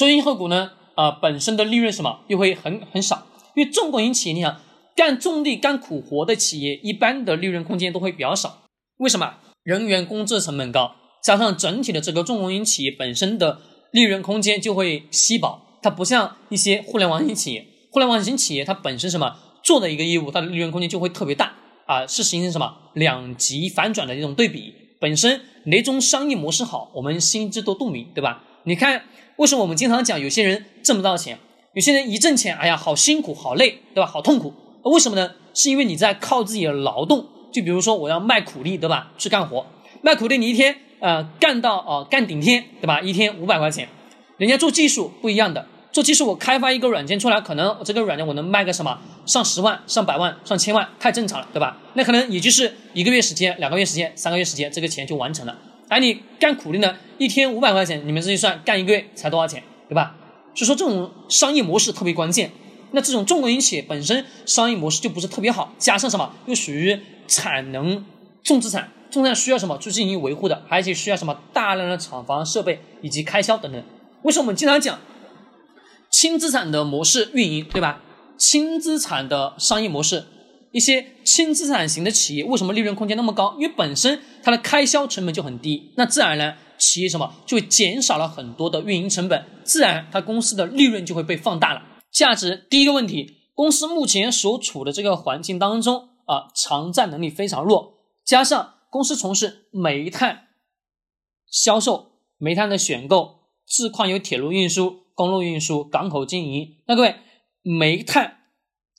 中银后股呢，啊，本身的利润什么又会很很少，因为重工型企业，你想干重力、干苦活的企业，一般的利润空间都会比较少。为什么？人员工资成本高，加上整体的这个重工型企业本身的利润空间就会稀薄，它不像一些互联网型企业，互联网型企业它本身什么做的一个业务，它的利润空间就会特别大啊，是形成什么两极反转的一种对比。本身哪种商业模式好，我们心知肚明，对吧？你看，为什么我们经常讲有些人挣不到钱，有些人一挣钱，哎呀，好辛苦，好累，对吧？好痛苦，为什么呢？是因为你在靠自己的劳动，就比如说我要卖苦力，对吧？去干活，卖苦力，你一天呃干到哦干顶天，对吧？一天五百块钱，人家做技术不一样的。做技术，我开发一个软件出来，可能这个软件我能卖个什么上十万、上百万、上千万，太正常了，对吧？那可能也就是一个月时间、两个月时间、三个月时间，这个钱就完成了。而你干苦力呢，一天五百块钱，你们自己算，干一个月才多少钱，对吧？所以说这种商业模式特别关键。那这种重工型企业本身商业模式就不是特别好，加上什么又属于产能重资产，重资产需要什么去进行维护的，而且需要什么大量的厂房设备以及开销等等。为什么我们经常讲？轻资产的模式运营，对吧？轻资产的商业模式，一些轻资产型的企业为什么利润空间那么高？因为本身它的开销成本就很低，那自然呢，企业什么就会减少了很多的运营成本，自然它公司的利润就会被放大了。价值第一个问题，公司目前所处的这个环境当中啊，偿债能力非常弱，加上公司从事煤炭销售、煤炭的选购、自矿有铁路运输。公路运输、港口经营，那各位，煤炭，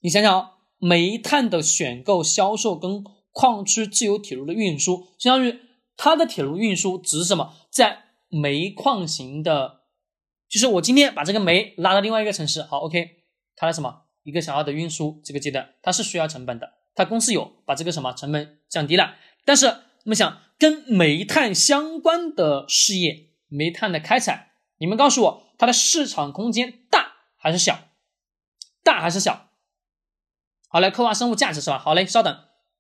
你想想哦，煤炭的选购、销售跟矿区自由铁路的运输，相当于它的铁路运输只是什么，在煤矿型的，就是我今天把这个煤拉到另外一个城市，好，OK，它的什么一个小号的运输这个阶段，它是需要成本的，它公司有把这个什么成本降低了，但是我们想跟煤炭相关的事业，煤炭的开采，你们告诉我。它的市场空间大还是小？大还是小？好，来刻画生物价值是吧？好嘞，稍等。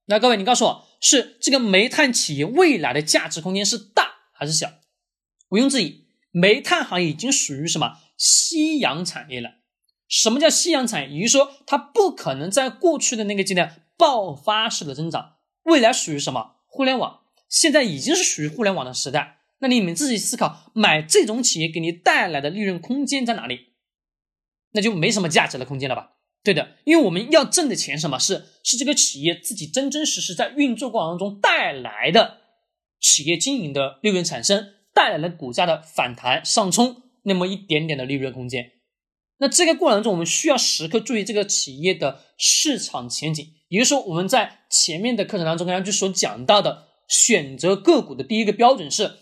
那各位，你告诉我，是这个煤炭企业未来的价值空间是大还是小？毋庸置疑，煤炭行业已经属于什么夕阳产业了？什么叫夕阳产业？也就是说，它不可能在过去的那个阶段爆发式的增长，未来属于什么？互联网，现在已经是属于互联网的时代。那你们自己思考，买这种企业给你带来的利润空间在哪里？那就没什么价值的空间了吧？对的，因为我们要挣的钱什么是是这个企业自己真真实实在运作过程当中带来的企业经营的利润产生，带来了股价的反弹上冲那么一点点的利润空间。那这个过程中，我们需要时刻注意这个企业的市场前景。也就是说，我们在前面的课程当中跟大家所讲到的选择个股的第一个标准是。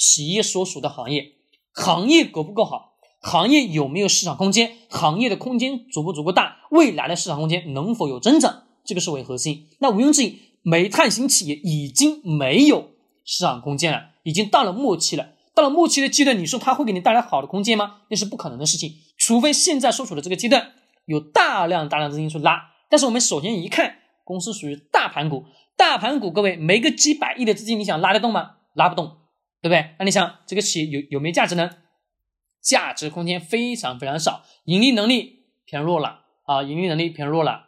企业所属的行业，行业够不够好？行业有没有市场空间？行业的空间足不足够大？未来的市场空间能否有增长？这个是为核心。那毋庸置疑，煤炭型企业已经没有市场空间了，已经到了末期了。到了末期的阶段，你说它会给你带来好的空间吗？那是不可能的事情。除非现在所处的这个阶段有大量大量资金去拉。但是我们首先一看，公司属于大盘股，大盘股，各位没个几百亿的资金，你想拉得动吗？拉不动。对不对？那你想这个企业有有没有价值呢？价值空间非常非常少，盈利能力偏弱了啊，盈利能力偏弱了。